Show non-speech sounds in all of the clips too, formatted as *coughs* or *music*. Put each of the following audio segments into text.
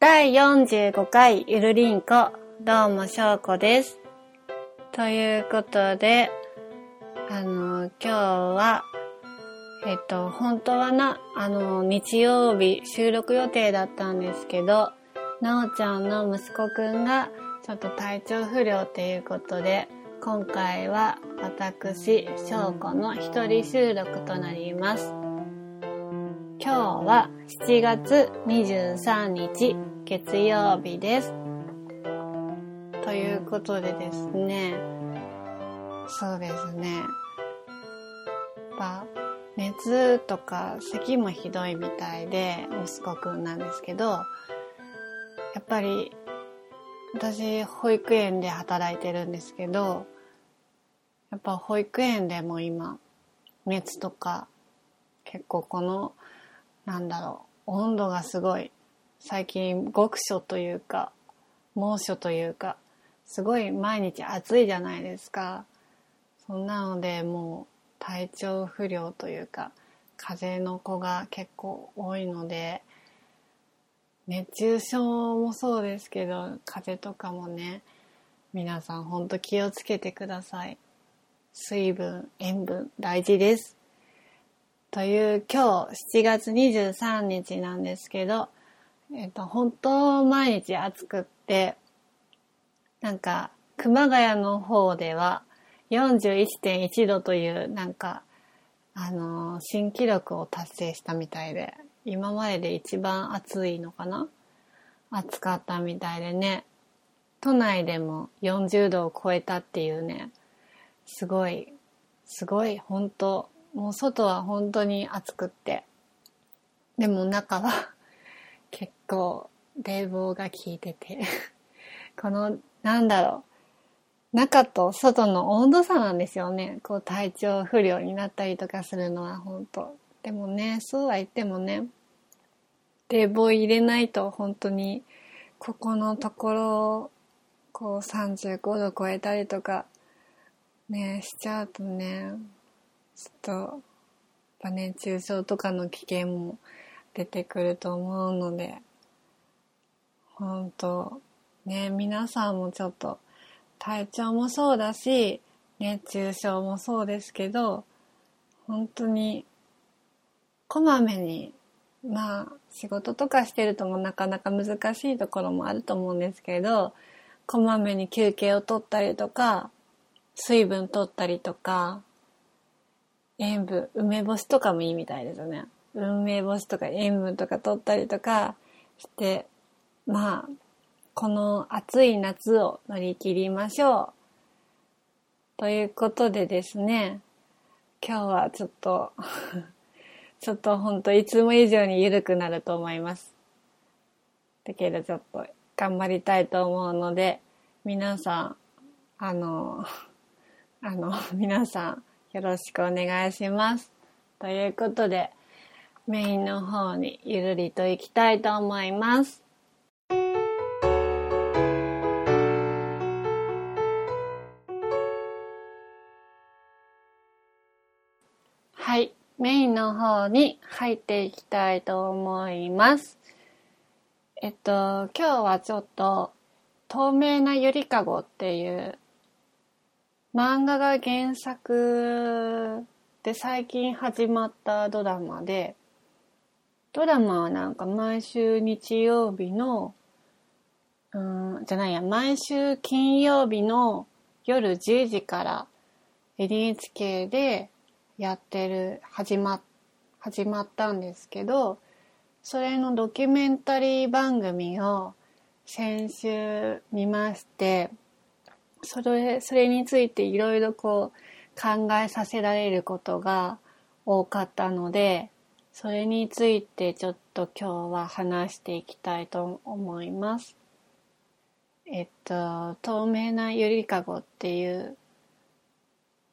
第45回ゆるりんこ、どうもしょうこです。ということで、あの、今日は、えっと、本当はな、あの、日曜日収録予定だったんですけど、なおちゃんの息子くんがちょっと体調不良っていうことで、今回は私、しょうこの一人収録となります。今日は7月23日月曜日です。ということでですね、そうですね。やっぱ熱とか咳もひどいみたいで、息子くんなんですけど、やっぱり私保育園で働いてるんですけど、やっぱ保育園でも今熱とか結構このなんだろう。温度がすごい。最近極暑というか猛暑というかすごい毎日暑いじゃないですか。そんなのでもう体調不良というか風邪の子が結構多いので熱中症もそうですけど風邪とかもね皆さんほんと気をつけてください。水分塩分大事です。という今日7月23日なんですけど、えっと、本当毎日暑くって、なんか、熊谷の方では41.1度という、なんか、あの新記録を達成したみたいで、今までで一番暑いのかな？暑かったみたいでね、都内でも40度を超えたっていうね、すごい、すごい、本当もう外は本当に暑くって。でも中は *laughs* 結構冷房が効いてて。この、なんだろう。中と外の温度差なんですよね。こう体調不良になったりとかするのは本当でもね、そうは言ってもね、冷房入れないと本当に、ここのところ、こう35度超えたりとか、ね、しちゃうとね、ちょっと、やっぱ熱中症とかの危険も出てくると思うので、本当ね、皆さんもちょっと体調もそうだし、熱中症もそうですけど、本当に、こまめに、まあ、仕事とかしてるともなかなか難しいところもあると思うんですけど、こまめに休憩を取ったりとか、水分取ったりとか、塩分、梅干しとかもいいみたいですよね。梅干しとか塩分とか取ったりとかして、まあ、この暑い夏を乗り切りましょう。ということでですね、今日はちょっと、*laughs* ちょっとほんといつも以上に緩くなると思います。だけどちょっと頑張りたいと思うので、皆さん、あの、*laughs* あの、皆さん、よろしくお願いします。ということで、メインの方にゆるりと行きたいと思います。はい、メインの方に入っていきたいと思います。えっと、今日はちょっと、透明なゆりかごっていう漫画が原作で最近始まったドラマで、ドラマはなんか毎週日曜日の、うん、じゃないや、毎週金曜日の夜10時から NHK でやってる、始ま、始まったんですけど、それのドキュメンタリー番組を先週見まして、それ、それについていろいろこう考えさせられることが多かったので、それについてちょっと今日は話していきたいと思います。えっと、透明なゆりかごっていう、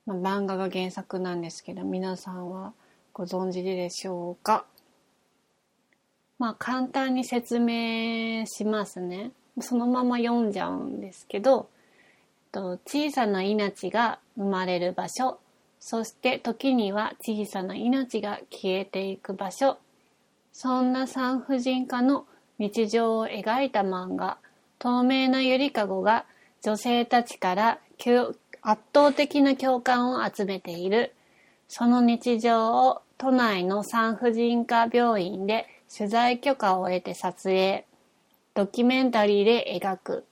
まあ、漫画が原作なんですけど、皆さんはご存知でしょうか？まあ簡単に説明しますね。そのまま読んじゃうんですけど、と小さな命が生まれる場所、そして時には小さな命が消えていく場所、そんな産婦人科の日常を描いた漫画、透明なゆりかごが女性たちから圧倒的な共感を集めている。その日常を都内の産婦人科病院で取材許可を得て撮影、ドキュメンタリーで描く。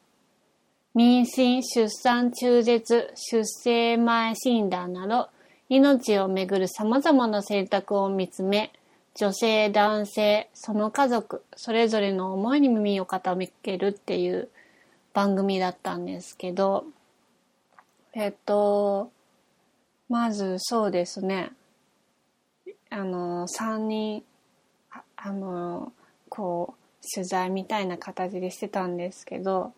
妊娠、出産、中絶、出生前診断など、命をめぐる様々な選択を見つめ、女性、男性、その家族、それぞれの思いに耳を傾けるっていう番組だったんですけど、えっと、まずそうですね、あの、3人、あの、こう、取材みたいな形でしてたんですけど、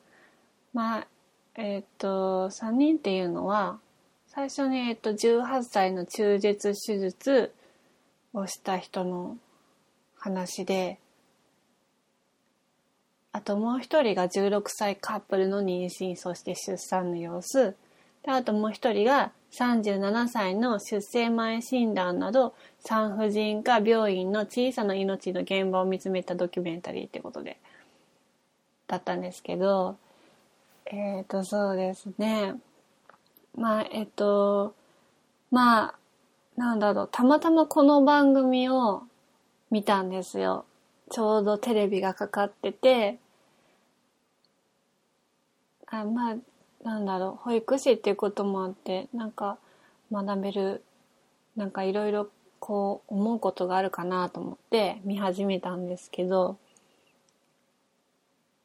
まあ、えっ、と、3人っていうのは、最初に、えっ、と、18歳の中絶手術をした人の話で、あともう一人が16歳カップルの妊娠、そして出産の様子。であともう一人が37歳の出生前診断など産婦人科病院の小さな命の現場を見つめたドキュメンタリーってことで、だったんですけど、えっ、ー、と、そうですね。まあ、えっ、ー、と、まあ、なんだろう、たまたまこの番組を見たんですよ。ちょうどテレビがかかってて、あまあ、なんだろう、保育士っていうこともあって、なんか学べる、なんかいろいろこう思うことがあるかなと思って見始めたんですけど、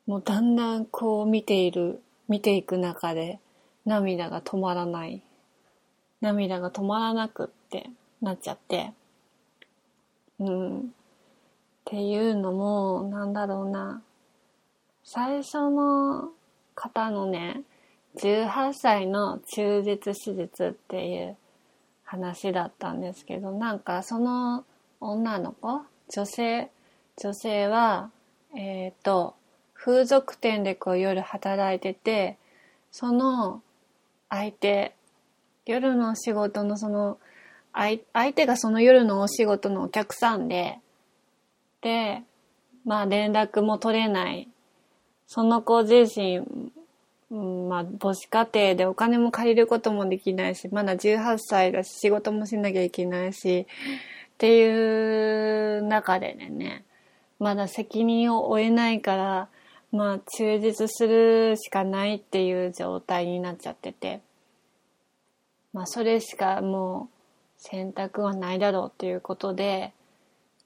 もうだんだんこう見ている見ていく中で涙が止まらない。涙が止まらなくってなっちゃって。うん。っていうのも、なんだろうな。最初の方のね、18歳の中絶手術っていう話だったんですけど、なんかその女の子、女性、女性は、えっ、ー、と、風俗店でこう夜働いてて、その相手、夜の仕事のその、相手がその夜のお仕事のお客さんで、で、まあ連絡も取れない。その子自身、まあ母子家庭でお金も借りることもできないし、まだ18歳だし仕事もしなきゃいけないし、っていう中でね、まだ責任を負えないから、まあ、忠実するしかないっていう状態になっちゃってて、まあ、それしかもう選択はないだろうっていうことで、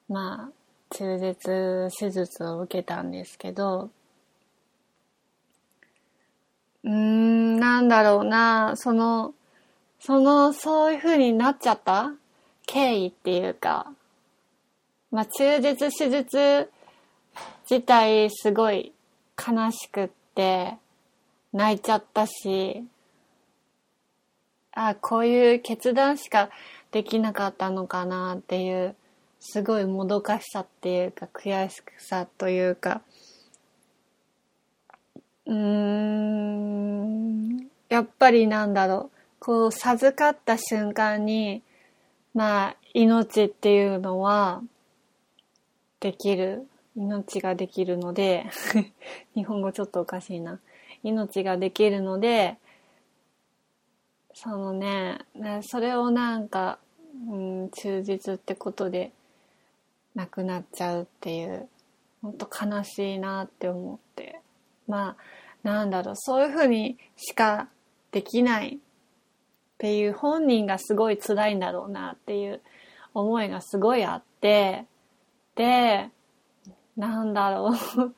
まあ、中絶手術を受けたんですけど、うーん、なんだろうな、その、その、そういう風になっちゃった？経緯っていうか、まあ、中絶手術自体すごい悲しくって泣いちゃったし、あこういう決断しかできなかったのかなっていう、すごいもどかしさっていうか、悔しさというか、うーん、やっぱりなんだろう、こう授かった瞬間に、まあ、命っていうのは、できる。命ができるので *laughs* 日本語ちょっとおかしいな。命ができるので、そのね、それをなんか、うん、忠実ってことでなくなっちゃうっていう、ほんと悲しいなって思って。まあ、なんだろう、そういうふうにしかできないっていう本人がすごい辛いんだろうなっていう思いがすごいあって、で、なんだろう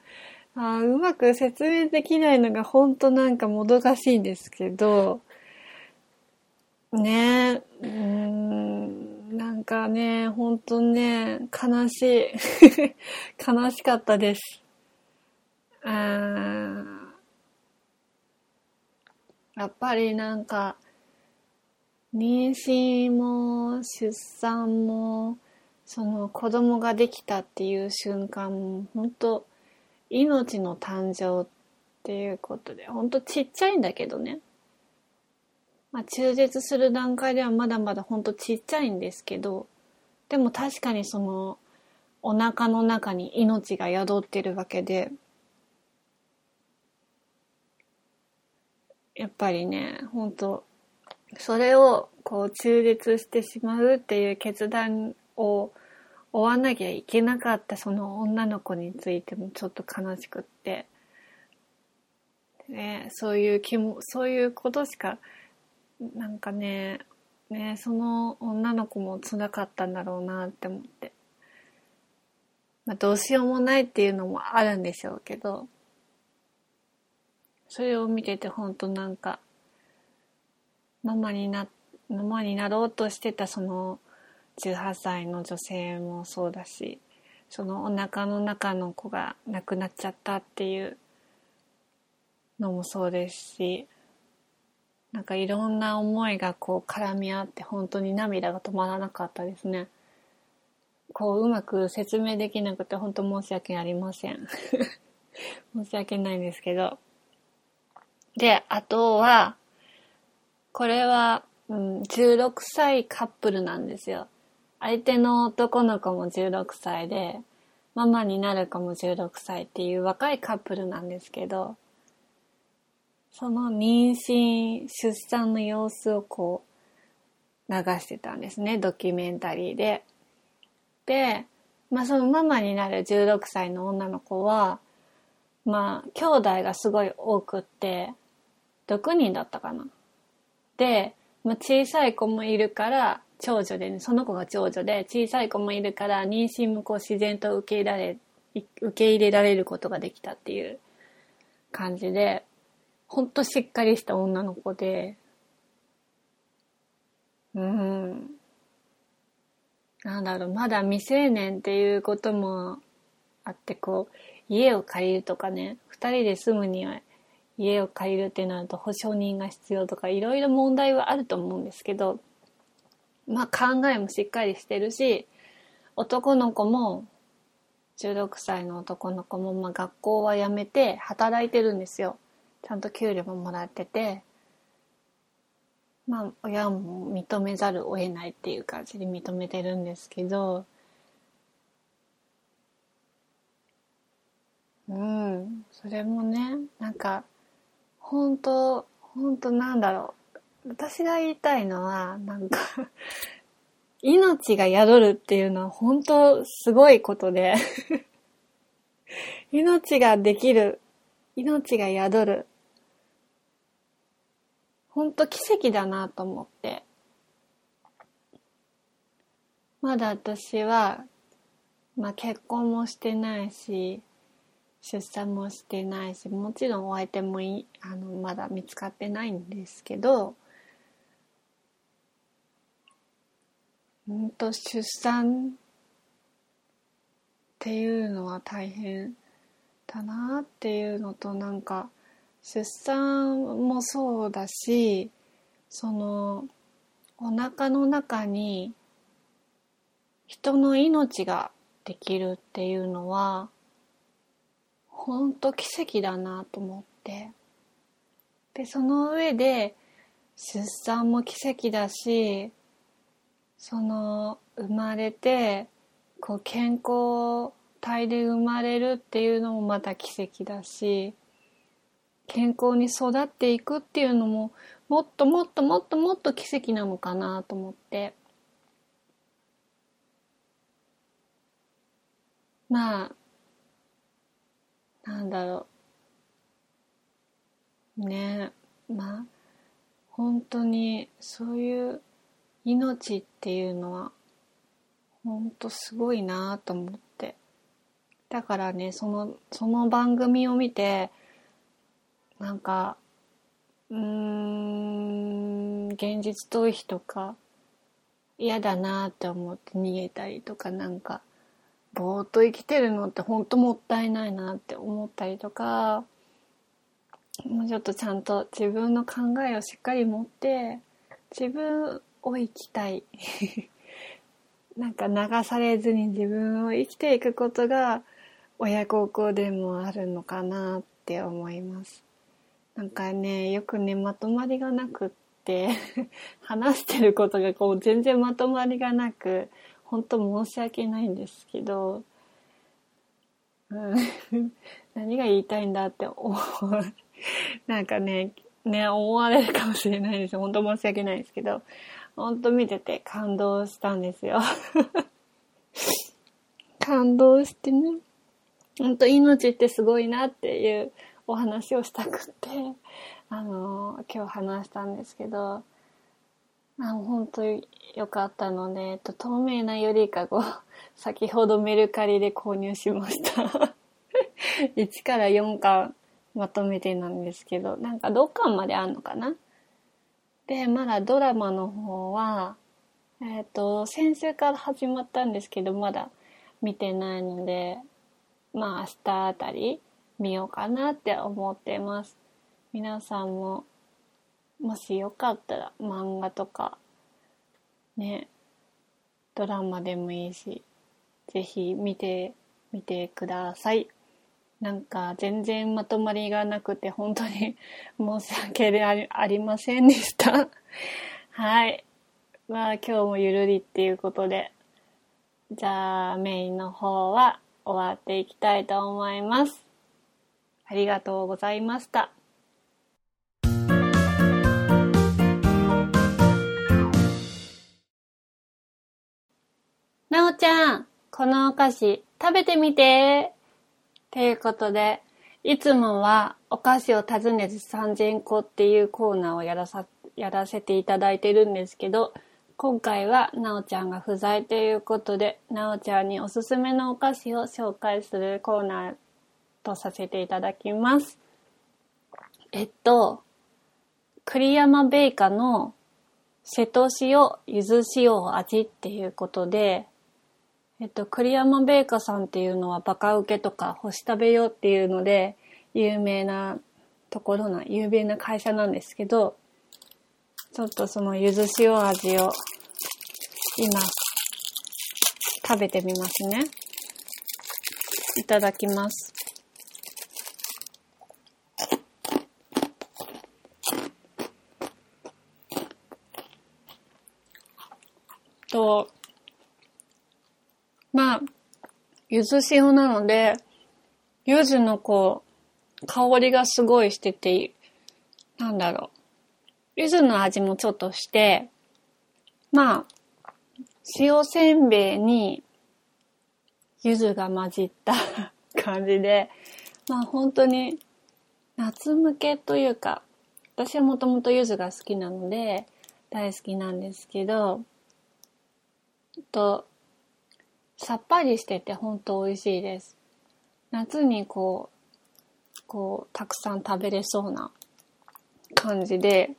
*laughs* あうまく説明できないのが本当なんかもどかしいんですけど、ねえ、うん、なんかね、本当ね、悲しい。*laughs* 悲しかったです。あやっぱりなんか、妊娠も出産もその子供ができたっていう瞬間、本当命の誕生っていうことで、本当ちっちゃいんだけどね。まあ、中絶する段階ではまだまだ本当ちっちゃいんですけど、でも確かにその、お腹の中に命が宿ってるわけで、やっぱりね、本当それをこう中絶してしまうっていう決断を追わなきゃいけなかったその女の子についてもちょっと悲しくって、ね、そういう気も、そういうことしか、なんかね、ね、その女の子も辛かったんだろうなって思って。まあ、どうしようもないっていうのもあるんでしょうけど、それを見ててほんとなんか、ママにな、ママになろうとしてたその18歳の女性もそうだし、そのお腹の中の子が亡くなっちゃったっていうのもそうですし、なんかいろんな思いがこう絡み合って本当に涙が止まらなかったですね。こううまく説明できなくて本当申し訳ありません。*laughs* 申し訳ないんですけど。で、あとは、これは、うん、16歳カップルなんですよ。相手の男の子も16歳で、ママになる子も16歳っていう若いカップルなんですけど、その妊娠、出産の様子をこう流してたんですね、ドキュメンタリーで。で、まあそのママになる16歳の女の子は、まあ兄弟がすごい多くって、6人だったかな。で、まあ、小さい子もいるから、長女でね、その子が長女で、小さい子もいるから、妊娠もこう自然と受け入れられ、受け入れられることができたっていう感じで、ほんとしっかりした女の子で、うん。なんだろう、まだ未成年っていうこともあって、こう、家を借りるとかね、二人で住むには家を借りるってなると保証人が必要とかいろいろ問題はあると思うんですけど、まあ考えもしっかりしてるし、男の子も16歳の男の子もまあ学校は辞めて働いてるんですよ。ちゃんと給料ももらってて、まあ親も認めざるを得ないっていう感じで認めてるんですけど、うん、それもね、なんか、本当本当なんだろう。私が言いたいのは、なんか *laughs* 命が宿るっていうのは本当すごいことで *laughs* 命ができる。命が宿る。本当奇跡だなと思って。まだ私は、まあ結婚もしてないし、出産もしてないしもちろんお相手もいあのまだ見つかってないんですけどうんと出産っていうのは大変だなっていうのとなんか出産もそうだしそのお腹の中に人の命ができるっていうのはほんと奇跡だなと思って。でその上で出産も奇跡だしその生まれてこう健康体で生まれるっていうのもまた奇跡だし健康に育っていくっていうのももっともっともっともっと奇跡なのかなと思ってまあなんだろう。ねえまあ、本当にそういう命っていうのは、本当すごいなと思って。だからね、その、その番組を見て、なんか、うーん、現実逃避とか嫌だなって思って逃げたりとかなんかぼーっと生きてるのってほんともったいないなって思ったりとか、もうちょっとちゃんと自分の考えをしっかり持って、自分を生きたい。*laughs* なんか流されずに自分を生きていくことが親孝行でもあるのかなって思います。なんかね、よくね、まとまりがなくって *laughs* 話してることがこう全然まとまりがなく、本当申し訳ないんですけど、うん、*laughs* 何が言いたいんだって思う。なんかね、ね、思われるかもしれないです。本当申し訳ないですけど、本当見てて感動したんですよ。*laughs* 感動してね。本当命ってすごいなっていうお話をしたくって、あの、今日話したんですけど、あ本当に良かったので、えっと、透明なよりかご、*laughs* 先ほどメルカリで購入しました。*laughs* 1から4巻まとめてなんですけど、なんか6巻まであんのかな？で、まだドラマの方は、えっ、ー、と、先週から始まったんですけど、まだ見てないので、まあ明日あたり見ようかなって思ってます。皆さんも、もしよかったら漫画とか、ね、ドラマでもいいし、ぜひ見てみてください。なんか全然まとまりがなくて本当に *laughs* 申し訳ありませんでした。*laughs* はい。まあ今日もゆるりっていうことで、じゃあメインの方は終わっていきたいと思います。ありがとうございました。なおちゃん、このお菓子食べてみて。ということで、いつもはお菓子を尋ねず3000個っていうコーナーをやらさ、やらせていただいてるんですけど、今回はなおちゃんが不在ということで、なおちゃんにおすすめのお菓子を紹介するコーナーとさせていただきます。えっと、栗山ベイカの瀬戸塩、ゆず塩味っていうことで、えっと、栗山ベーカさんっていうのはバカウケとか星食べようっていうので有名なところな、有名な会社なんですけど、ちょっとそのゆず塩味を今食べてみますね。いただきます。と、まあ、柚子塩なので、柚子のこう、香りがすごいしてて、なんだろう。柚子の味もちょっとして、まあ、塩せんべいに柚子が混じった *laughs* 感じで、まあ本当に夏向けというか、私はもともと柚子が好きなので大好きなんですけど、と、さっぱりしてて本当美味しいです。夏にこう、こう、たくさん食べれそうな感じで、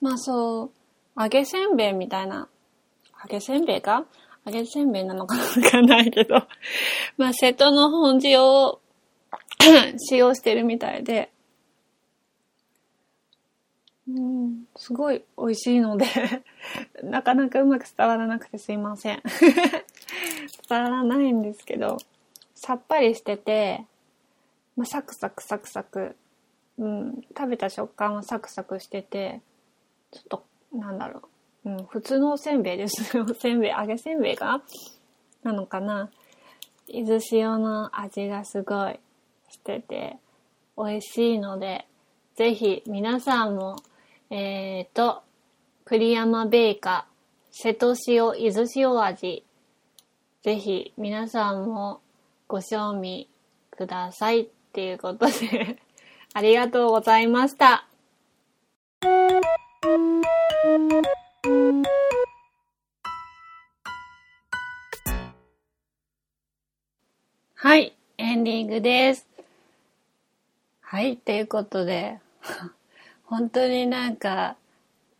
まあそう、揚げせんべいみたいな、揚げせんべいか？揚げせんべいなのかわかんないけど、まあ瀬戸の本地を *coughs* 使用してるみたいで、うん、すごい美味しいので *laughs* なかなかうまく伝わらなくてすいません。*laughs* 伝わらないんですけど、さっぱりしてて、まあ、サクサクサクサク、うん、食べた食感はサクサクしてて、ちょっと、なんだろう、うん、普通のおせんべいです。*laughs* おせんべい、揚げせんべいがなのかな？伊豆塩の味がすごいしてて、美味しいので、ぜひ皆さんもえっ、ー、と、栗山ベーカ瀬戸塩、伊豆塩味。ぜひ皆さんもご賞味くださいっていうことで *laughs* ありがとうございました。はい、エンディングです。はい、ということで *laughs* 本当になんか、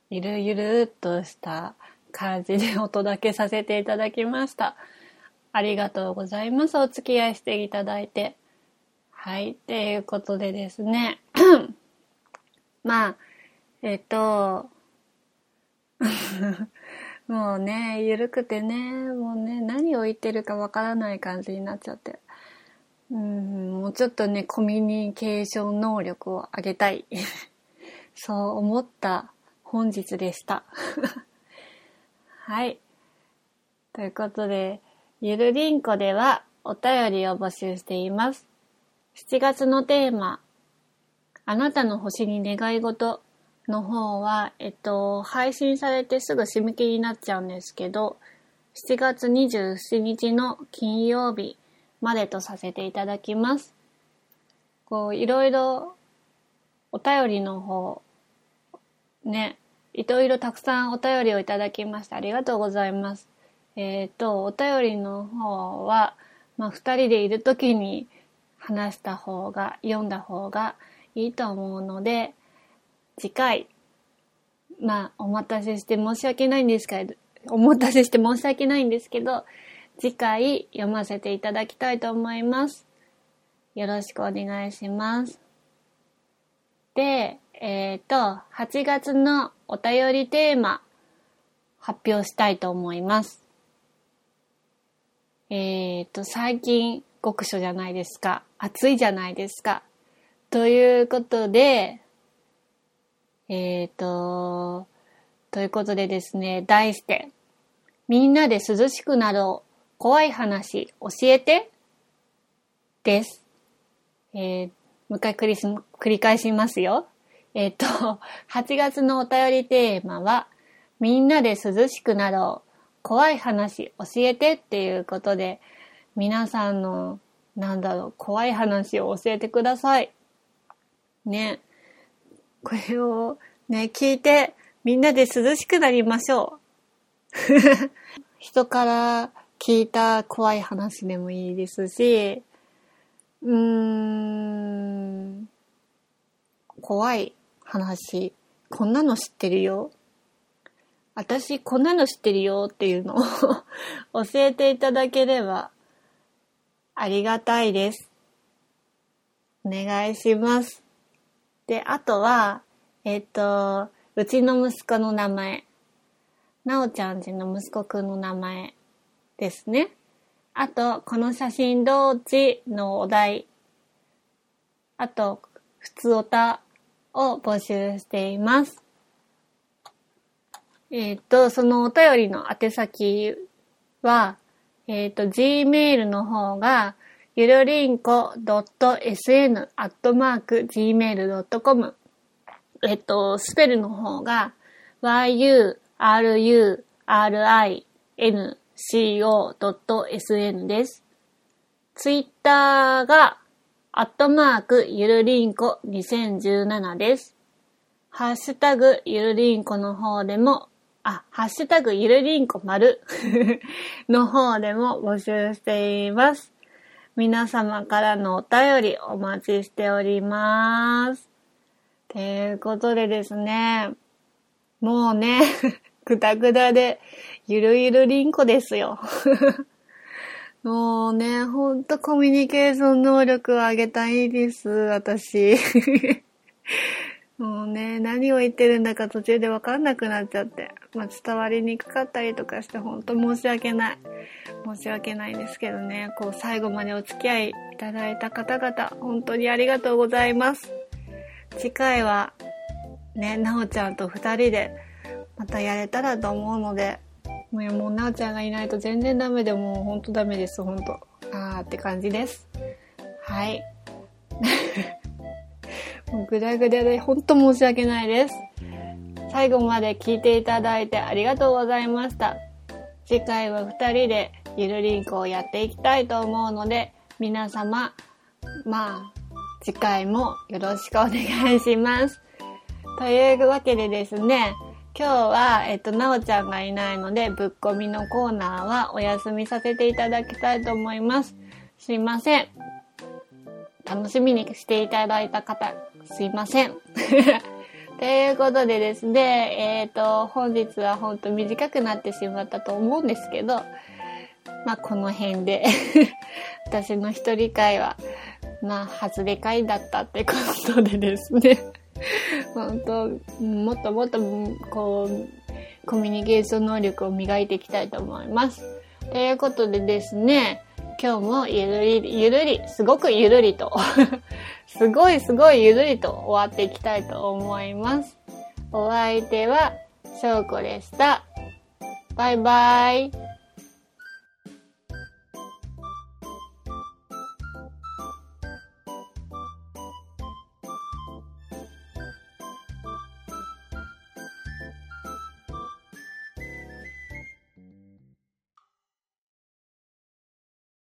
ゆるゆるっとした感じでお届けさせていただきました。ありがとうございます。お付き合いしていただいて。はい。っていうことでですね。*clears throat* まあ、えっと、*laughs* もうね、ゆるくてね、もうね、何を言ってるかわからない感じになっちゃって。うん、もうちょっとね、コミュニケーション能力を上げたい。*laughs* そう思った本日でした。はい。ということで、ゆるりんこではお便りを募集しています。7月のテーマ、あなたの星に願い事の方は、えっと、配信されてすぐ締め切りになっちゃうんですけど、7月27日の金曜日までとさせていただきます。こう、いろいろお便りの方、ね、いろいろたくさんお便りをいただきましてありがとうございます。えっ、ー、と、お便りの方は、まあ、二人でいるときに話した方が、読んだ方がいいと思うので、次回、まあ、お待たせして申し訳ないんですけど、お待たせして申し訳ないんですけど、次回読ませていただきたいと思います。よろしくお願いします。で、えっ、ー、と、8月のお便りテーマ発表したいと思います。えっ、ー、と、最近極暑じゃないですか。暑いじゃないですか。ということで、えっ、ー、と、ということでですね、題して、みんなで涼しくなろう。怖い話教えてです。えー、もう一回繰り繰り返しますよ。えっ、と、*laughs* 8月のお便りテーマは、みんなで涼しくなろう。怖い話教えてっていうことで、皆さんの、なんだろう、怖い話を教えてください。ね。これをね、聞いて、みんなで涼しくなりましょう。*laughs* 人から聞いた怖い話でもいいですし、うーん、怖い話、こんなの知ってるよ。私こんなの知ってるよっていうのを *laughs* 教えていただければありがたいです。お願いします。で、あとは、えっ、と、うちの息子の名前。なおちゃんちの息子くんの名前ですね。あと、この写真どっちのお題。あと、ふつおたを募集しています。えっ、ー、と、そのお便りの宛先は、えっ、ー、と、gmail の方が、ゆるりんこ .sn.gmail.com えっと、スペルの方が、yurinco.sn です。ツイッターが、アットマークゆるりんこ2017です。ハッシュタグゆるりんこの方でも、あ、ハッシュタグゆるりんこ丸 *laughs* の方でも募集しています。皆様からのお便りお待ちしております。ということでですね、もうね、ぐだぐだで、ゆるゆるりんこですよ。*laughs* もうね、ほんとコミュニケーション能力を上げたいです、私。もうね、何を言ってるんだか途中でわかんなくなっちゃって。まあ、伝わりにくかったりとかして、ほんと申し訳ない。申し訳ないですけどね、こう最後までお付き合いいただいた方々、本当にありがとうございます。次回は、ね、なおちゃんと二人で、またやれたらと思うので、もう、もうなおちゃんがいないと全然ダメで、もうほんとダメです、ほんと。あーって感じです。はい。*laughs* もうぐだぐだでほんと申し訳ないです。最後まで聞いていただいてありがとうございました。次回は二人でゆるりんこをやっていきたいと思うので、皆様、まあ、次回もよろしくお願いします。というわけでですね、今日は、えっと、なおちゃんがいないので、ぶっこみのコーナーはお休みさせていただきたいと思います。すいません。楽しみにしていただいた方、すいません。*laughs* ということでですね、えっ、ー、と、本日はほんと短くなってしまったと思うんですけど、まあ、この辺で *laughs* 私の一人会はまあ、外れ会だったってことでですね *laughs* 本当、もっともっと、こう、コミュニケーション能力を磨いていきたいと思います。ということでですね、今日もゆるり、ゆるり、すごくゆるりと *laughs* すごいすごいゆるりと終わっていきたいと思います。お相手は、しょうこでした。バイバイ。